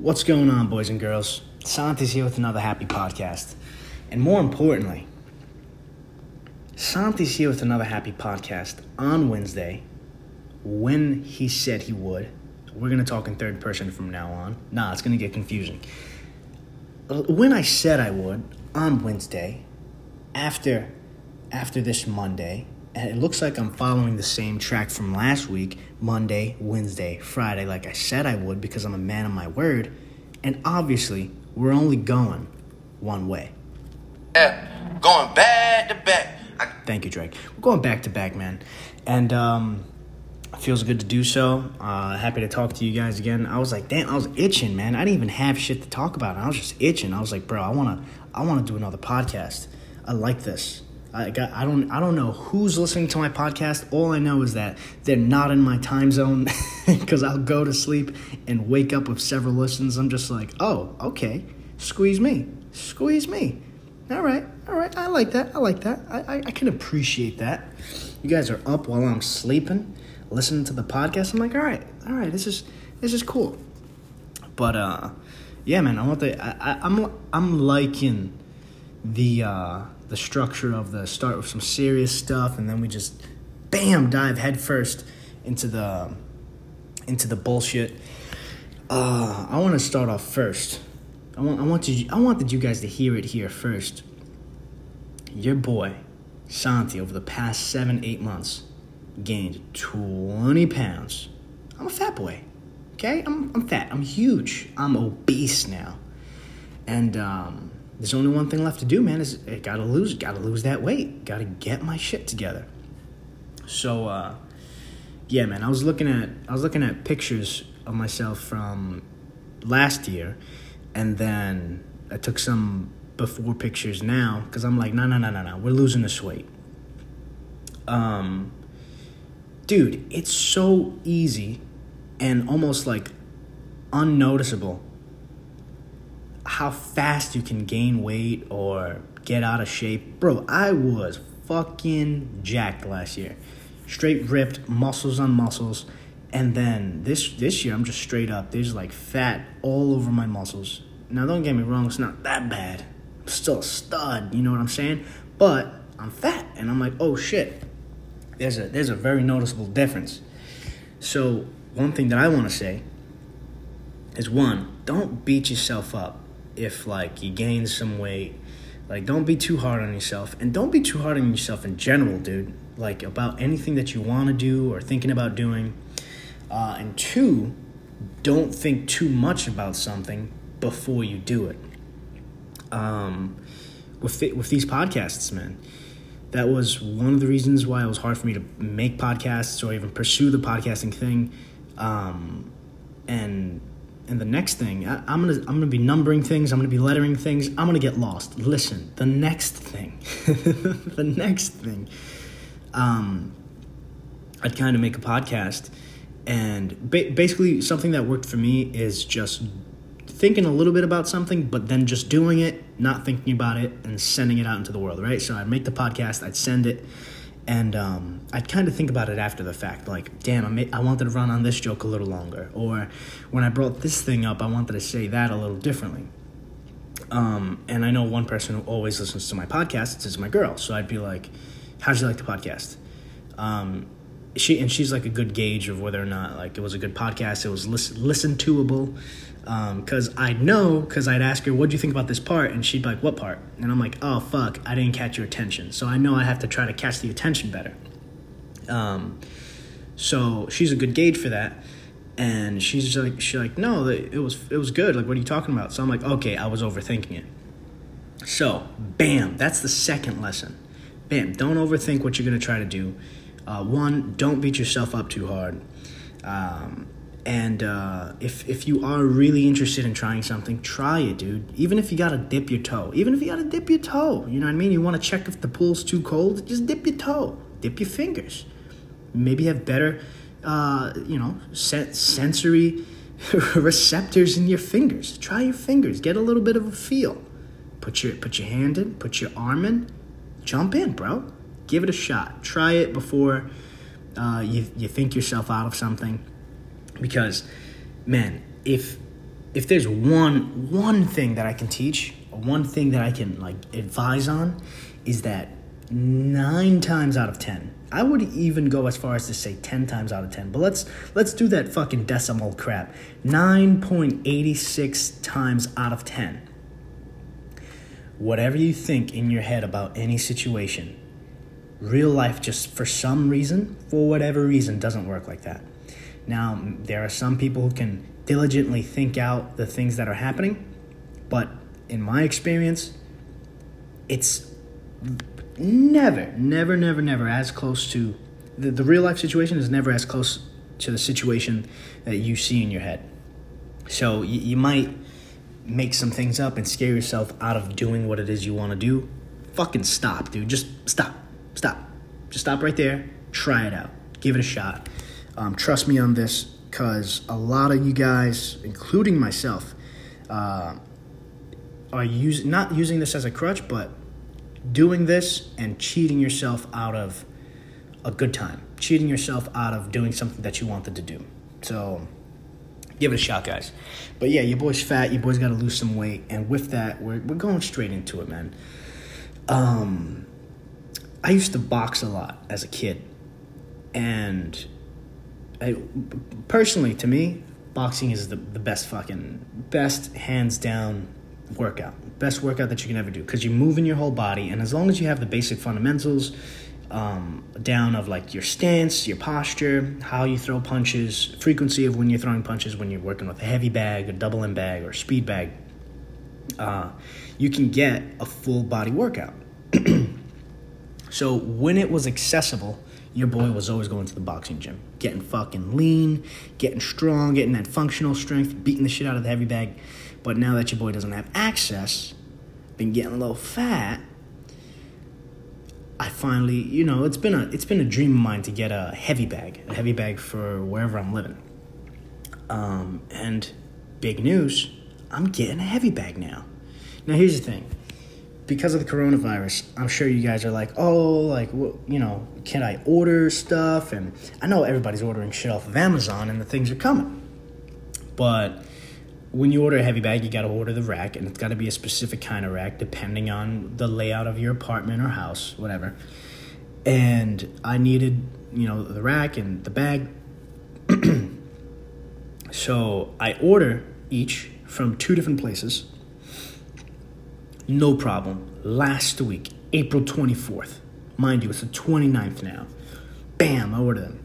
What's going on, boys and girls? Santi's here with another happy podcast. And more importantly, Santi's here with another happy podcast on Wednesday when he said he would. We're going to talk in third person from now on. Nah, it's going to get confusing. Uh, when I said I would on Wednesday, after after this Monday, it looks like I'm following the same track from last week Monday, Wednesday, Friday, like I said I would because I'm a man of my word. And obviously, we're only going one way. Yeah, going back to back. I- Thank you, Drake. We're going back to back, man. And um, feels good to do so. Uh, happy to talk to you guys again. I was like, damn, I was itching, man. I didn't even have shit to talk about. I was just itching. I was like, bro, I wanna, I wanna do another podcast. I like this. I got, I don't, I don't know who's listening to my podcast. All I know is that they're not in my time zone because I'll go to sleep and wake up with several listens. I'm just like, oh, okay, squeeze me, squeeze me. All right, all right. I like that. I like that. I, I, I can appreciate that. You guys are up while I'm sleeping, listening to the podcast. I'm like, all right, all right. This is this is cool. But uh, yeah, man. I want the. I, I, I'm I'm liking the uh the structure of the start with some serious stuff, and then we just bam dive headfirst into the into the bullshit. Uh, I want to start off first. I want I wanted I wanted you guys to hear it here first. Your boy, Santi, over the past seven eight months, gained twenty pounds. I'm a fat boy. Okay, I'm I'm fat. I'm huge. I'm obese now, and um, there's only one thing left to do, man. Is I gotta lose gotta lose that weight. Gotta get my shit together. So uh, yeah, man. I was looking at I was looking at pictures of myself from last year, and then I took some before pictures now because I'm like, no, no, no, no, no. We're losing this weight. Um, dude, it's so easy and almost like unnoticeable how fast you can gain weight or get out of shape. Bro, I was fucking jacked last year. Straight ripped, muscles on muscles. And then this this year I'm just straight up. There's like fat all over my muscles. Now don't get me wrong, it's not that bad. I'm still a stud, you know what I'm saying? But I'm fat and I'm like, "Oh shit." There's a there's a very noticeable difference. So, one thing that I want to say is one, don't beat yourself up if like you gain some weight. Like don't be too hard on yourself and don't be too hard on yourself in general, dude. Like about anything that you want to do or thinking about doing. Uh, and two, don't think too much about something before you do it. Um, with with these podcasts, man, that was one of the reasons why it was hard for me to make podcasts or even pursue the podcasting thing. Um, and and the next thing, I, I'm gonna I'm gonna be numbering things. I'm gonna be lettering things. I'm gonna get lost. Listen, the next thing, the next thing. Um, I'd kind of make a podcast, and ba- basically something that worked for me is just thinking a little bit about something, but then just doing it, not thinking about it, and sending it out into the world, right? So I'd make the podcast, I'd send it, and um, I'd kind of think about it after the fact, like, damn, I, made, I wanted to run on this joke a little longer, or when I brought this thing up, I wanted to say that a little differently. Um, and I know one person who always listens to my podcasts is my girl, so I'd be like, "How'd you like the podcast?" Um, she and she's like a good gauge of whether or not like it was a good podcast. It was listen listen toable because um, I'd know because I'd ask her, "What do you think about this part?" and she'd be like, "What part?" and I'm like, "Oh fuck, I didn't catch your attention." So I know I have to try to catch the attention better. Um, so she's a good gauge for that, and she's like, she's like, "No, it was it was good. Like, what are you talking about?" So I'm like, "Okay, I was overthinking it." So, bam, that's the second lesson. Bam, don't overthink what you're gonna try to do. Uh, one, don't beat yourself up too hard. Um, and uh, if if you are really interested in trying something, try it, dude. Even if you gotta dip your toe, even if you gotta dip your toe, you know what I mean. You want to check if the pool's too cold, just dip your toe, dip your fingers. Maybe have better, uh, you know, sen- sensory receptors in your fingers. Try your fingers, get a little bit of a feel. Put your put your hand in, put your arm in, jump in, bro. Give it a shot. Try it before uh, you you think yourself out of something, because, man, if if there's one one thing that I can teach, one thing that I can like advise on, is that nine times out of ten, I would even go as far as to say ten times out of ten. But let's let's do that fucking decimal crap. Nine point eighty six times out of ten. Whatever you think in your head about any situation, real life just for some reason, for whatever reason, doesn't work like that. Now, there are some people who can diligently think out the things that are happening, but in my experience, it's never, never, never, never as close to the, the real life situation is never as close to the situation that you see in your head. So you, you might make some things up and scare yourself out of doing what it is you want to do. Fucking stop, dude. Just stop. Stop. Just stop right there. Try it out. Give it a shot. Um, trust me on this because a lot of you guys, including myself, uh, are use, not using this as a crutch, but doing this and cheating yourself out of a good time, cheating yourself out of doing something that you wanted to do. So give it a shot, guys. But yeah, your boy's fat. Your boy's got to lose some weight, and with that, we're we're going straight into it, man. Um, I used to box a lot as a kid, and I, personally, to me, boxing is the the best fucking best hands down workout, best workout that you can ever do. Because you're moving your whole body, and as long as you have the basic fundamentals um, down of like your stance, your posture, how you throw punches, frequency of when you're throwing punches, when you're working with a heavy bag, a double end bag, or speed bag, uh, you can get a full body workout. so when it was accessible, your boy was always going to the boxing gym, getting fucking lean, getting strong, getting that functional strength, beating the shit out of the heavy bag. But now that your boy doesn't have access, been getting a little fat, I finally, you know, it's been a it's been a dream of mine to get a heavy bag, a heavy bag for wherever I'm living. Um, and big news, I'm getting a heavy bag now. Now here's the thing. Because of the coronavirus, I'm sure you guys are like, oh, like, you know, can I order stuff? And I know everybody's ordering shit off of Amazon and the things are coming. But when you order a heavy bag, you got to order the rack, and it's got to be a specific kind of rack depending on the layout of your apartment or house, whatever. And I needed, you know, the rack and the bag. so I order each from two different places. No problem. Last week, April 24th. Mind you, it's the 29th now. Bam, I order them.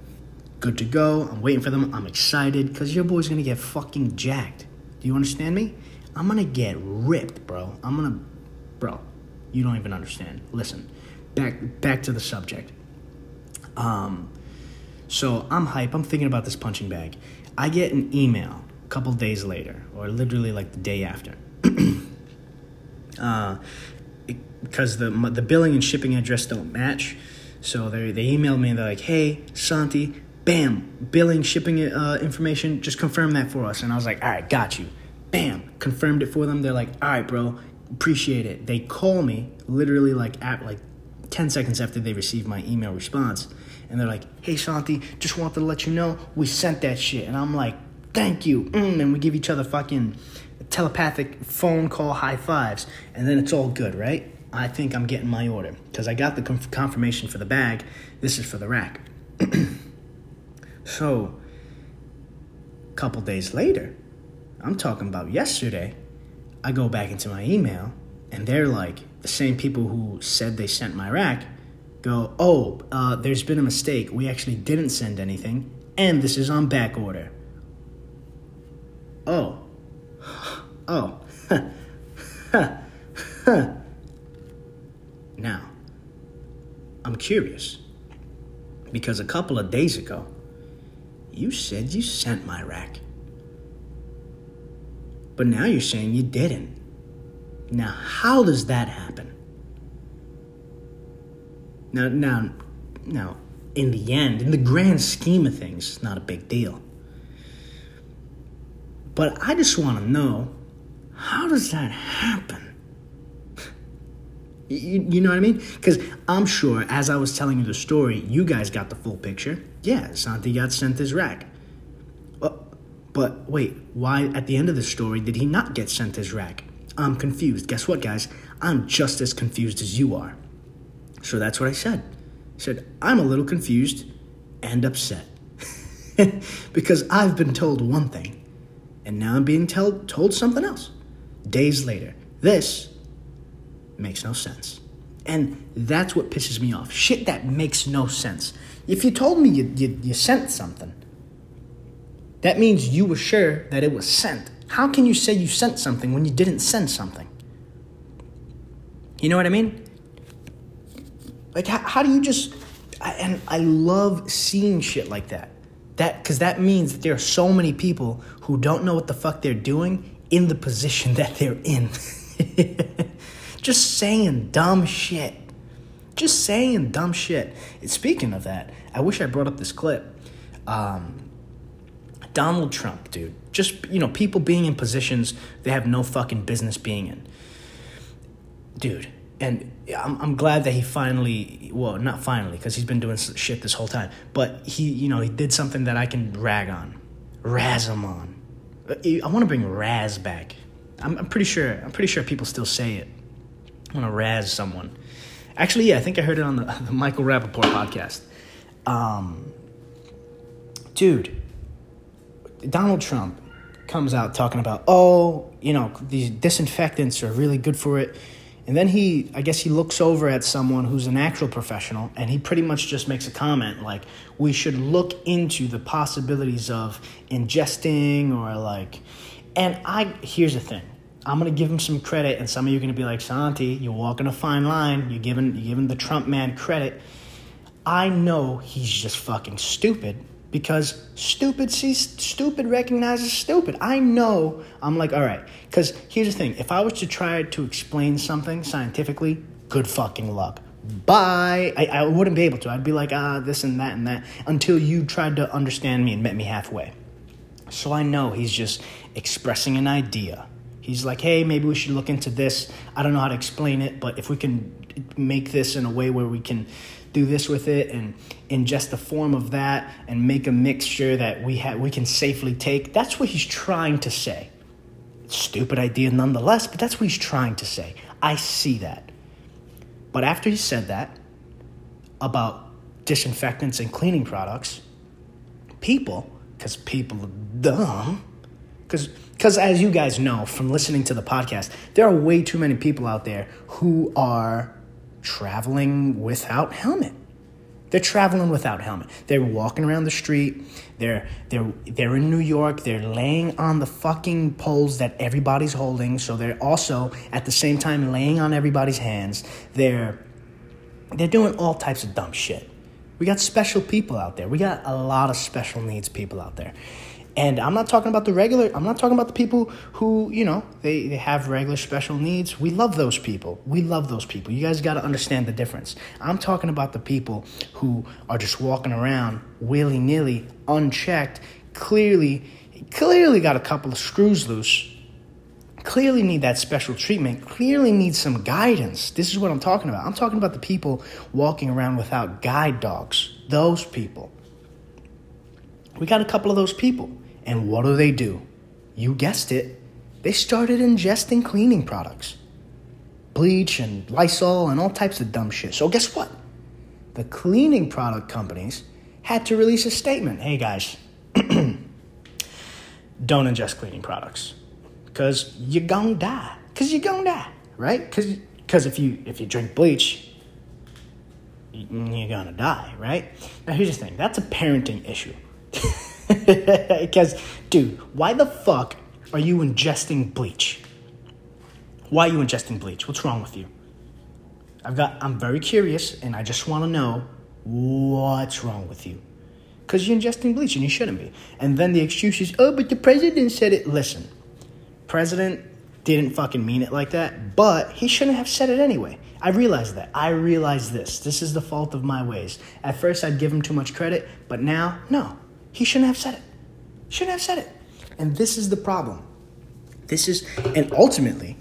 Good to go. I'm waiting for them. I'm excited because your boy's going to get fucking jacked. Do you understand me? I'm gonna get ripped, bro. I'm gonna, bro. You don't even understand. Listen, back back to the subject. Um, so I'm hype. I'm thinking about this punching bag. I get an email a couple days later, or literally like the day after. Uh, because the the billing and shipping address don't match. So they they emailed me and they're like, "Hey, Santi, Bam, billing, shipping uh, information, just confirm that for us. And I was like, all right, got you. Bam, confirmed it for them. They're like, all right, bro, appreciate it. They call me literally like at like 10 seconds after they receive my email response. And they're like, hey, Santi, just wanted to let you know we sent that shit. And I'm like, thank you. Mm, and we give each other fucking telepathic phone call high fives. And then it's all good, right? I think I'm getting my order because I got the conf- confirmation for the bag. This is for the rack. So, a couple days later, I'm talking about yesterday, I go back into my email and they're like, the same people who said they sent my rack go, oh, uh, there's been a mistake. We actually didn't send anything, and this is on back order. Oh. Oh. now, I'm curious because a couple of days ago, you said you sent my rack. But now you're saying you didn't. Now, how does that happen? Now, now, now, in the end, in the grand scheme of things, it's not a big deal. But I just want to know how does that happen? You, you know what I mean? Because I'm sure, as I was telling you the story, you guys got the full picture. Yeah, Santi got sent his rack. Uh, But wait, why at the end of the story did he not get sent his rack? I'm confused. Guess what, guys? I'm just as confused as you are. So that's what I said. I said, I'm a little confused and upset. because I've been told one thing, and now I'm being tell- told something else. Days later. This makes no sense. And that's what pisses me off. Shit that makes no sense. If you told me you, you, you sent something, that means you were sure that it was sent. How can you say you sent something when you didn't send something? You know what I mean? Like, how, how do you just. I, and I love seeing shit like that. That because that means that there are so many people who don't know what the fuck they're doing in the position that they're in. just saying dumb shit. Just saying dumb shit. And speaking of that, I wish I brought up this clip. Um, Donald Trump, dude. Just you know, people being in positions they have no fucking business being in. Dude, and I'm, I'm glad that he finally well not finally because he's been doing shit this whole time but he you know he did something that i can rag on razz him on i want to bring raz back. I'm, I'm pretty sure i'm pretty sure people still say it. I want to Raz someone. Actually yeah i think i heard it on the, the michael rapaport podcast. Um, dude donald trump comes out talking about oh you know these disinfectants are really good for it and then he, I guess he looks over at someone who's an actual professional and he pretty much just makes a comment like, we should look into the possibilities of ingesting or like, and I, here's the thing. I'm gonna give him some credit, and some of you are gonna be like, Santi, you're walking a fine line. You're giving you're giving the Trump man credit. I know he's just fucking stupid because stupid sees stupid recognizes stupid. I know. I'm like, all right. Because here's the thing: if I was to try to explain something scientifically, good fucking luck. Bye. I, I wouldn't be able to. I'd be like, ah, this and that and that until you tried to understand me and met me halfway. So I know he's just expressing an idea. He's like, hey, maybe we should look into this. I don't know how to explain it, but if we can make this in a way where we can do this with it and ingest the form of that and make a mixture that we have we can safely take. That's what he's trying to say. Stupid idea nonetheless, but that's what he's trying to say. I see that. But after he said that about disinfectants and cleaning products, people, because people are dumb, because because as you guys know from listening to the podcast, there are way too many people out there who are traveling without helmet. They're traveling without helmet. They're walking around the street. They're they're they're in New York. They're laying on the fucking poles that everybody's holding. So they're also at the same time laying on everybody's hands. They're they're doing all types of dumb shit. We got special people out there. We got a lot of special needs people out there. And I'm not talking about the regular, I'm not talking about the people who, you know, they, they have regular special needs. We love those people. We love those people. You guys got to understand the difference. I'm talking about the people who are just walking around willy nilly, unchecked, clearly, clearly got a couple of screws loose, clearly need that special treatment, clearly need some guidance. This is what I'm talking about. I'm talking about the people walking around without guide dogs. Those people. We got a couple of those people. And what do they do? You guessed it. They started ingesting cleaning products bleach and Lysol and all types of dumb shit. So, guess what? The cleaning product companies had to release a statement hey, guys, don't ingest cleaning products because you're gonna die. Because you're gonna die, right? Because if you, if you drink bleach, you're gonna die, right? Now, here's the thing that's a parenting issue. Because, dude, why the fuck are you ingesting bleach? Why are you ingesting bleach? What's wrong with you? I've got I'm very curious and I just want to know what's wrong with you. Cuz you're ingesting bleach and you shouldn't be. And then the excuse is, "Oh, but the president said it." Listen. President didn't fucking mean it like that, but he shouldn't have said it anyway. I realize that. I realize this. This is the fault of my ways. At first I'd give him too much credit, but now, no. He shouldn't have said it. Shouldn't have said it. And this is the problem. This is, and ultimately,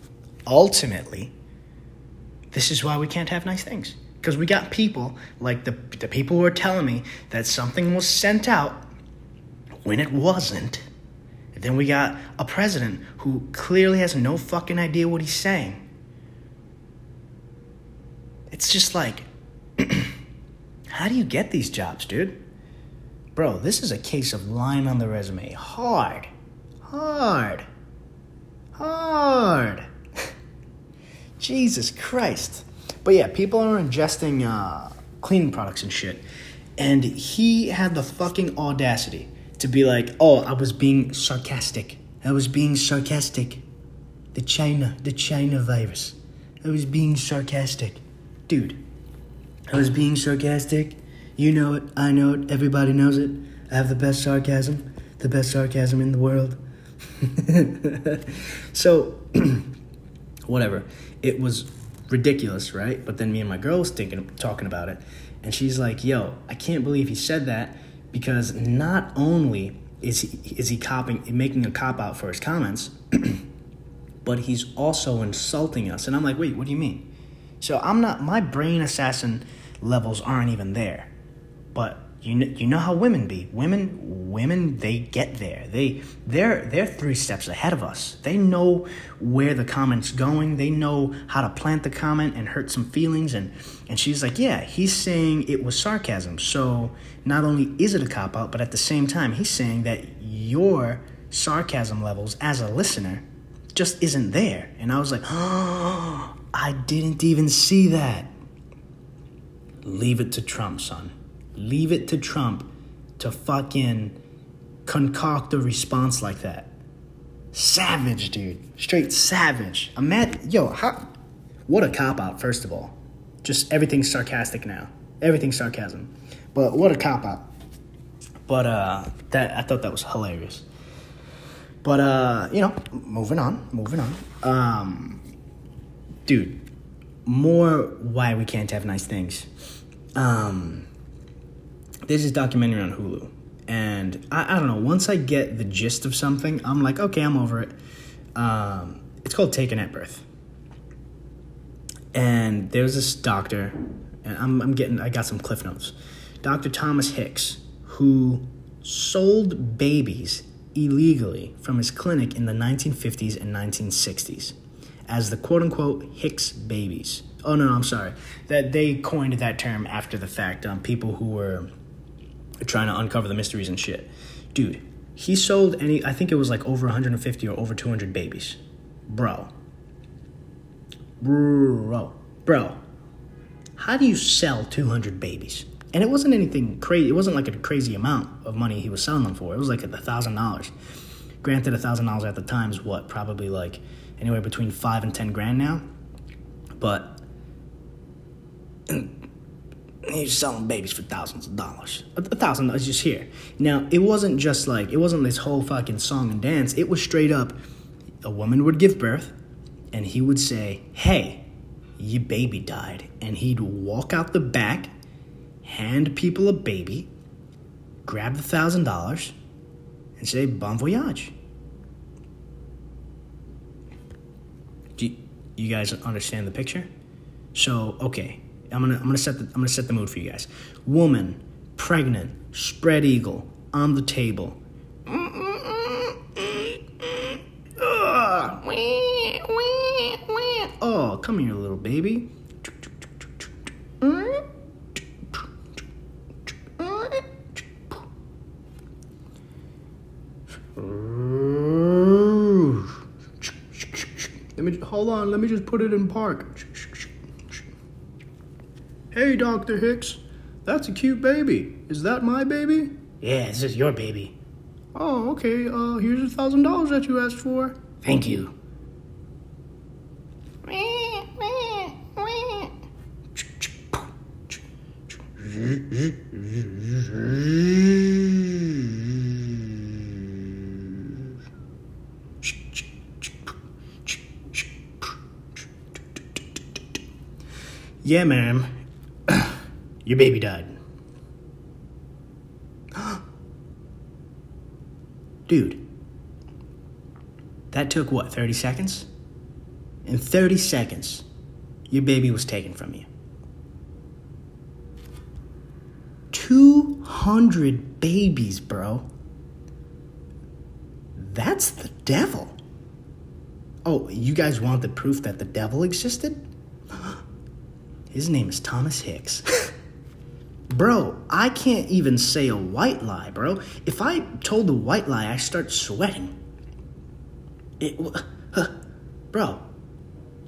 ultimately, this is why we can't have nice things. Because we got people like the, the people who are telling me that something was sent out when it wasn't, And then we got a president who clearly has no fucking idea what he's saying. It's just like, how do you get these jobs, dude? Bro, this is a case of lying on the resume. Hard. Hard. Hard. Jesus Christ. But yeah, people are ingesting uh, cleaning products and shit. And he had the fucking audacity to be like, oh, I was being sarcastic. I was being sarcastic. The China, the China virus. I was being sarcastic. Dude, I was being sarcastic. You know it. I know it. Everybody knows it. I have the best sarcasm. The best sarcasm in the world. so, whatever. It was ridiculous, right? But then me and my girl was thinking, talking about it, and she's like, "Yo, I can't believe he said that because not only is he is he copying, making a cop out for his comments, but he's also insulting us." And I'm like, "Wait, what do you mean?" So I'm not. My brain assassin levels aren't even there, but you know, you know how women be. Women, women, they get there. They, they're, they're three steps ahead of us. They know where the comment's going. They know how to plant the comment and hurt some feelings. And, and she's like, yeah, he's saying it was sarcasm. So not only is it a cop out, but at the same time, he's saying that your sarcasm levels as a listener just isn't there. And I was like, oh, I didn't even see that. Leave it to Trump, son. Leave it to Trump to fucking concoct a response like that. Savage, dude. Straight savage. Imagine, yo, how, what a cop out, first of all. Just everything's sarcastic now. Everything's sarcasm. But what a cop out. But uh that I thought that was hilarious. But uh, you know, moving on, moving on. Um dude, more why we can't have nice things. Um there's this documentary on Hulu, and I, I don't know. Once I get the gist of something, I'm like, okay, I'm over it. Um, it's called Taken at Birth, and there's this doctor, and I'm, I'm getting, I got some cliff notes. Dr. Thomas Hicks, who sold babies illegally from his clinic in the 1950s and 1960s as the quote unquote Hicks babies. Oh, no, no, I'm sorry. That they coined that term after the fact. Um, people who were trying to uncover the mysteries and shit. Dude, he sold any, I think it was like over 150 or over 200 babies. Bro. Bro. Bro. How do you sell 200 babies? And it wasn't anything crazy. It wasn't like a crazy amount of money he was selling them for. It was like a thousand dollars. Granted, a thousand dollars at the time is what probably like anywhere between five and ten grand now. But he's selling babies for thousands of dollars. A, a thousand dollars just here. Now, it wasn't just like, it wasn't this whole fucking song and dance. It was straight up a woman would give birth, and he would say, Hey, your baby died. And he'd walk out the back, hand people a baby, grab the thousand dollars, and say, Bon voyage. Do you guys understand the picture? So, okay, I'm gonna I'm gonna set the I'm gonna set the mood for you guys. Woman, pregnant, spread eagle on the table. Oh, come here, little baby. Let me hold on. Let me just put it in park. Hey, Dr. Hicks, that's a cute baby. Is that my baby? Yeah, this is your baby. Oh, okay. Uh, here's a thousand dollars that you asked for. Thank you. Yeah, ma'am. Your baby died. Dude, that took what, 30 seconds? In 30 seconds, your baby was taken from you. 200 babies, bro. That's the devil. Oh, you guys want the proof that the devil existed? His name is Thomas Hicks. bro, I can't even say a white lie, bro. If I told a white lie, I start sweating. It, bro,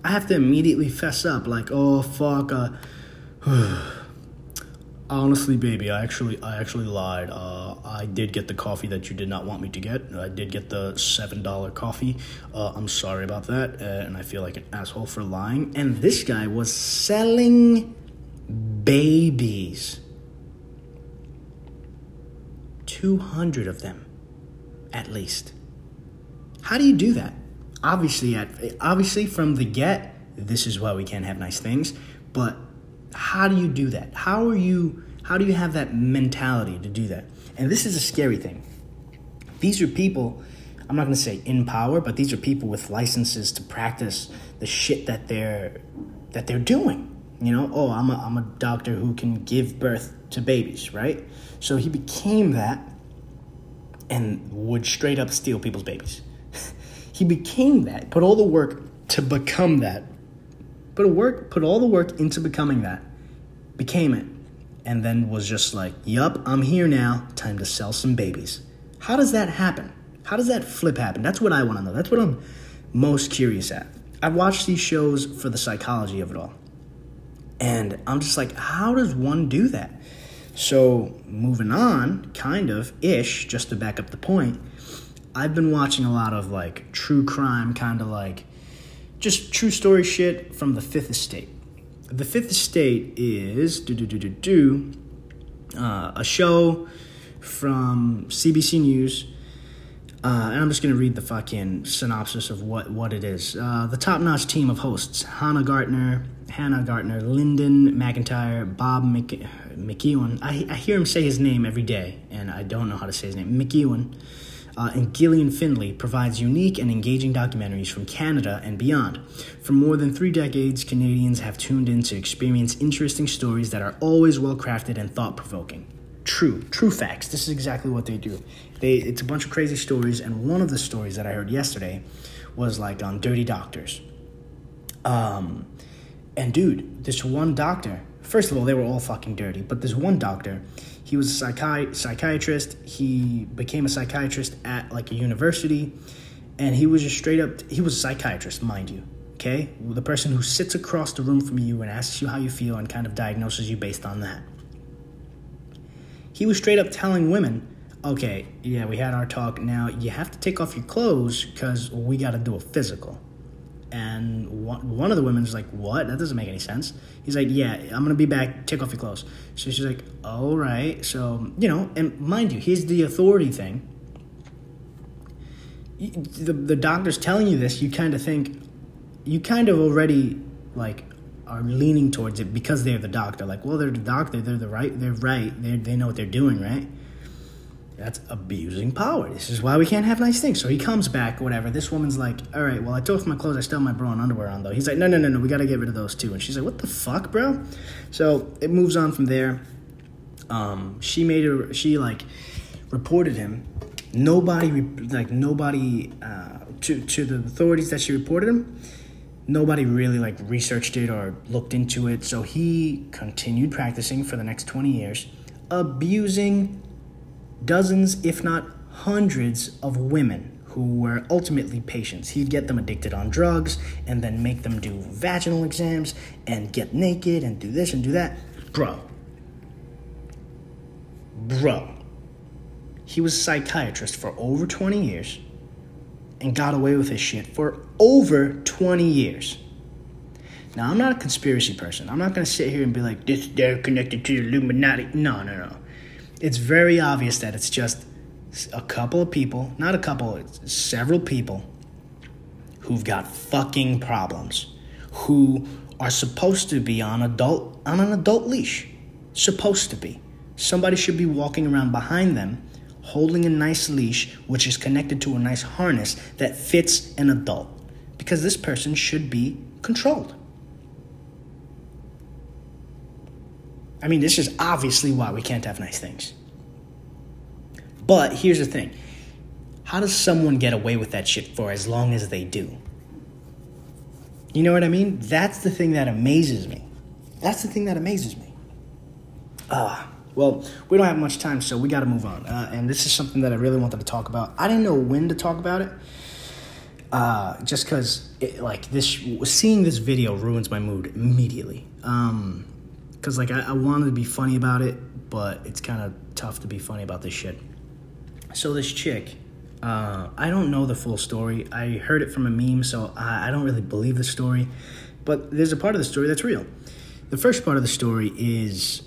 I have to immediately fess up, like, oh fuck, uh, honestly, baby, I actually, I actually lied. Uh, I did get the coffee that you did not want me to get. I did get the seven dollar coffee. Uh, I'm sorry about that, uh, and I feel like an asshole for lying. And this guy was selling babies. 200 of them, at least. How do you do that? Obviously, at, obviously from the get, this is why we can't have nice things. But how do you do that? How are you? How do you have that mentality to do that? And this is a scary thing. These are people. I'm not going to say in power, but these are people with licenses to practice the shit that they're that they're doing. You know, oh, I'm a, I'm a doctor who can give birth to babies, right? So he became that and would straight up steal people's babies. he became that, put all the work to become that. Put a work, put all the work into becoming that. Became it. And then was just like, "Yup, I'm here now. Time to sell some babies." How does that happen? How does that flip happen? That's what I want to know. That's what I'm most curious at. I've watched these shows for the psychology of it all. And I'm just like, how does one do that? So, moving on, kind of ish, just to back up the point, I've been watching a lot of like true crime, kind of like just true story shit from the Fifth Estate. The Fifth Estate is do do do do do uh, a show from CBC News. Uh, and I'm just going to read the fucking synopsis of what, what it is. Uh, the top notch team of hosts Hana Gartner, Hana Gartner, Linden MacIntyre, Bob Mc, McEwen. I, I hear him say his name every day, and I don't know how to say his name. McEwen. Uh, and Gillian Findlay provides unique and engaging documentaries from Canada and beyond. For more than three decades, Canadians have tuned in to experience interesting stories that are always well crafted and thought provoking. True, true facts. This is exactly what they do. They, it's a bunch of crazy stories, and one of the stories that I heard yesterday was like on Dirty Doctors. Um, and dude, this one doctor, first of all, they were all fucking dirty, but this one doctor, he was a psychi- psychiatrist. He became a psychiatrist at like a university, and he was just straight up, he was a psychiatrist, mind you. Okay? The person who sits across the room from you and asks you how you feel and kind of diagnoses you based on that. He was straight up telling women, okay, yeah, we had our talk. Now you have to take off your clothes because we got to do a physical. And one of the women's like, what? That doesn't make any sense. He's like, yeah, I'm to be back. Take off your clothes. So she's like, all right. So, you know, and mind you, here's the authority thing. The, the doctor's telling you this, you kind of think, you kind of already, like, are leaning towards it because they're the doctor. Like, well, they're the doctor. They're the right. They're right. They they know what they're doing, right? That's abusing power. This is why we can't have nice things. So he comes back, whatever. This woman's like, all right, well, I took off my clothes. I still have my bra and underwear on, though. He's like, no, no, no, no. We got to get rid of those, too. And she's like, what the fuck, bro? So it moves on from there. Um, she made a, she, like, reported him. Nobody, like, nobody, uh, to, to the authorities that she reported him, nobody really like researched it or looked into it. So he continued practicing for the next 20 years, abusing dozens, if not hundreds, of women who were ultimately patients. He'd get them addicted on drugs and then make them do vaginal exams and get naked and do this and do that. Bro. Bro. He was a psychiatrist for over 20 years and got away with his shit for over 20 years. Now, I'm not a conspiracy person. I'm not going to sit here and be like, this, they're connected to the Illuminati. No, no, no. It's very obvious that it's just a couple of people, not a couple, it's several people who've got fucking problems, who are supposed to be on adult on an adult leash. Supposed to be. Somebody should be walking around behind them holding a nice leash which is connected to a nice harness that fits an adult because this person should be controlled. I mean, this is obviously why we can't have nice things. But here's the thing How does someone get away with that shit for as long as they do? You know what I mean? That's the thing that amazes me. That's the thing that amazes me. Ah, uh, well, we don't have much time, so we got to move on. Uh, and this is something that I really wanted to talk about. I didn't know when to talk about it, uh, just because like this, seeing this video ruins my mood immediately. Um, because like I, I wanted to be funny about it, but it's kind of tough to be funny about this shit. So this chick, uh, I don't know the full story. I heard it from a meme, so I, I don't really believe the story. But there's a part of the story that's real. The first part of the story is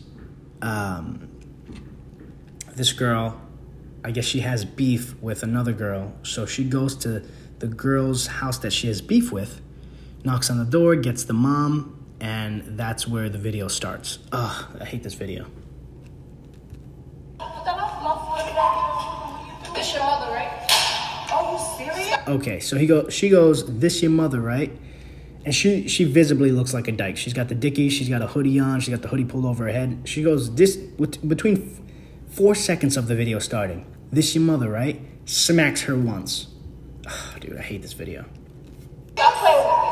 um, this girl, I guess she has beef with another girl, so she goes to the girl's house that she has beef with, knocks on the door, gets the mom, and that's where the video starts. Ugh, I hate this video. This your mother, right? Are you serious? Okay, so he go. She goes. This your mother, right? And she she visibly looks like a dyke. She's got the dickies. She's got a hoodie on. She's got the hoodie pulled over her head. She goes. This between four seconds of the video starting. This your mother, right? Smacks her once. Ugh, dude, I hate this video. Stop playing with me.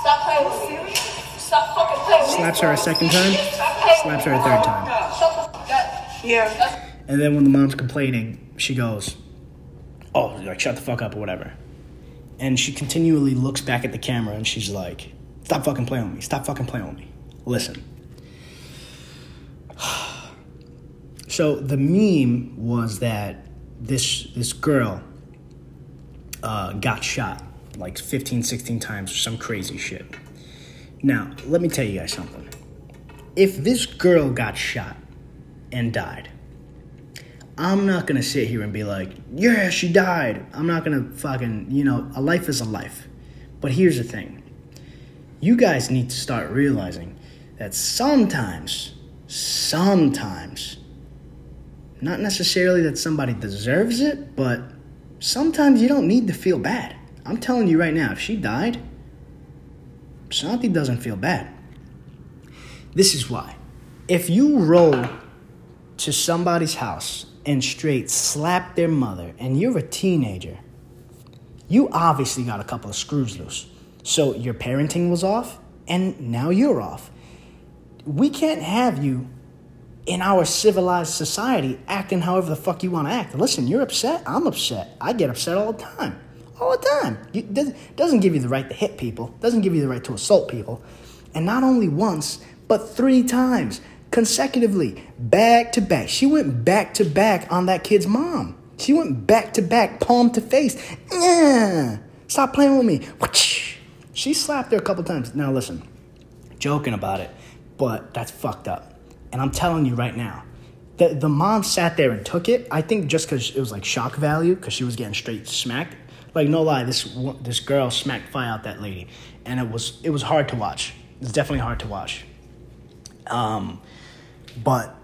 Stop playing with me. Stop fucking playing with me. Slaps her a second time. Slaps her a third time. Shut the fuck up. Yeah. And then when the mom's complaining, she goes, "Oh, like shut the fuck up or whatever." And she continually looks back at the camera and she's like, "Stop fucking playing with me. Stop fucking playing with me. Listen." So the meme was that this this girl uh, got shot like 15, 16 times or some crazy shit. Now, let me tell you guys something. If this girl got shot and died, I'm not gonna sit here and be like, yeah, she died. I'm not gonna fucking, you know, a life is a life. But here's the thing you guys need to start realizing that sometimes, sometimes, not necessarily that somebody deserves it, but sometimes you don't need to feel bad. I'm telling you right now, if she died, Santi doesn't feel bad. This is why. If you roll to somebody's house and straight slap their mother and you're a teenager, you obviously got a couple of screws loose. So your parenting was off and now you're off. We can't have you in our civilized society acting however the fuck you want to act. Listen, you're upset, I'm upset. I get upset all the time. All the time. It doesn't give you the right to hit people, doesn't give you the right to assault people. And not only once, but three times consecutively, back to back. She went back to back on that kid's mom. She went back to back, palm to face. Yeah, stop playing with me. She slapped her a couple times. Now listen, joking about it, but that's fucked up. And I'm telling you right now, the, the mom sat there and took it. I think just because it was like shock value, because she was getting straight smacked. Like no lie, this this girl smacked fire out that lady, and it was it was hard to watch. It's definitely hard to watch. Um, but,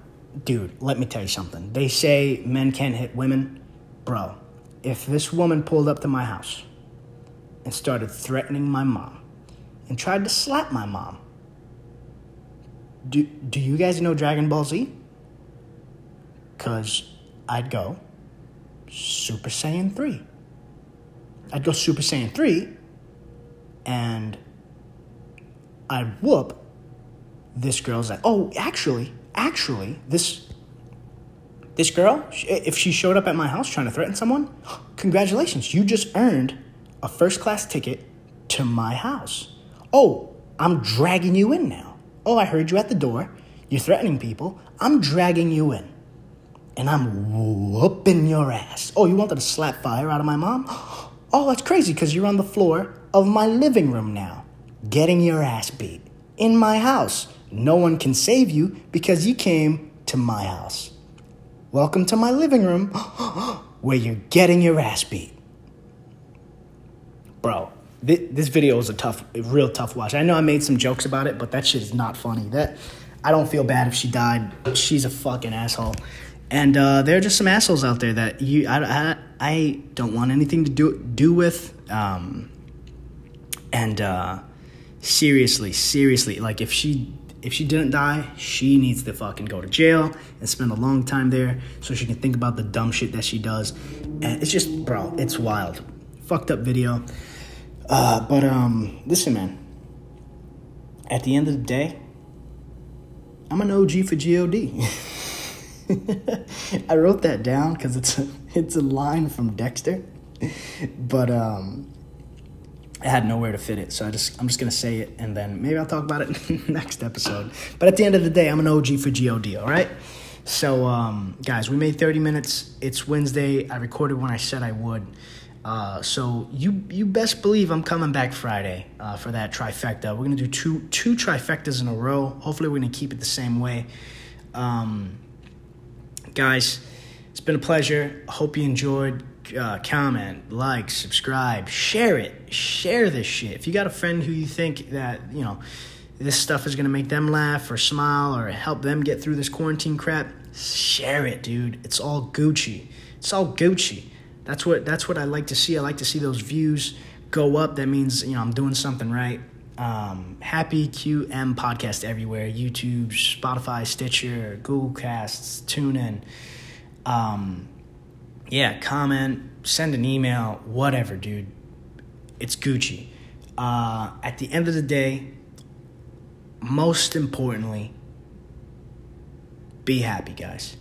dude, let me tell you something. They say men can't hit women. Bro, if this woman pulled up to my house and started threatening my mom and tried to slap my mom, do, do you guys know Dragon Ball Z? Because I'd go Super Saiyan 3. I'd go Super Saiyan 3 and I'd whoop this girl's like, oh, actually, actually, this this girl, if she showed up at my house trying to threaten someone, congratulations, you just earned a first class ticket to my house. Oh, I'm dragging you in now. Oh, I heard you at the door. You're threatening people. I'm dragging you in. And I'm whooping your ass. Oh, you wanted to slap fire out of my mom? Oh, that's crazy because you're on the floor of my living room now, getting your ass beat in my house. No one can save you because you came to my house. Welcome to my living room where you're getting your ass beat. Bro, this video is a tough, a real tough watch. I know I made some jokes about it, but that shit is not funny. That I don't feel bad if she died. She's a fucking asshole. And uh, there are just some assholes out there that you I, I, I don't want anything to do do with. Um, and uh, seriously, seriously, like if she if she didn't die, she needs to fucking go to jail and spend a long time there so she can think about the dumb shit that she does. And it's just, bro, it's wild. Fucked up video. Uh, but um, listen, man. At the end of the day, I'm an OG for God. I wrote that down because it's a, it's a line from Dexter, but um, I had nowhere to fit it, so I just I'm just gonna say it, and then maybe I'll talk about it next episode. But at the end of the day, I'm an OG for God. All right. So, um, guys, we made 30 minutes. It's Wednesday. I recorded when I said I would. Uh, so you you best believe I'm coming back Friday uh, for that trifecta. We're gonna do two two trifectas in a row. Hopefully, we're gonna keep it the same way. Um, guys, it's been a pleasure. Hope you enjoyed. Uh, comment, like, subscribe, share it. Share this shit. If you got a friend who you think that you know this stuff is gonna make them laugh or smile or help them get through this quarantine crap, share it, dude. It's all Gucci. It's all Gucci. That's what that's what I like to see. I like to see those views go up. That means you know I'm doing something right. Um, happy QM podcast everywhere: YouTube, Spotify, Stitcher, Google Casts, TuneIn. Um, yeah, comment, send an email, whatever, dude. It's Gucci. Uh, at the end of the day, most importantly, be happy, guys.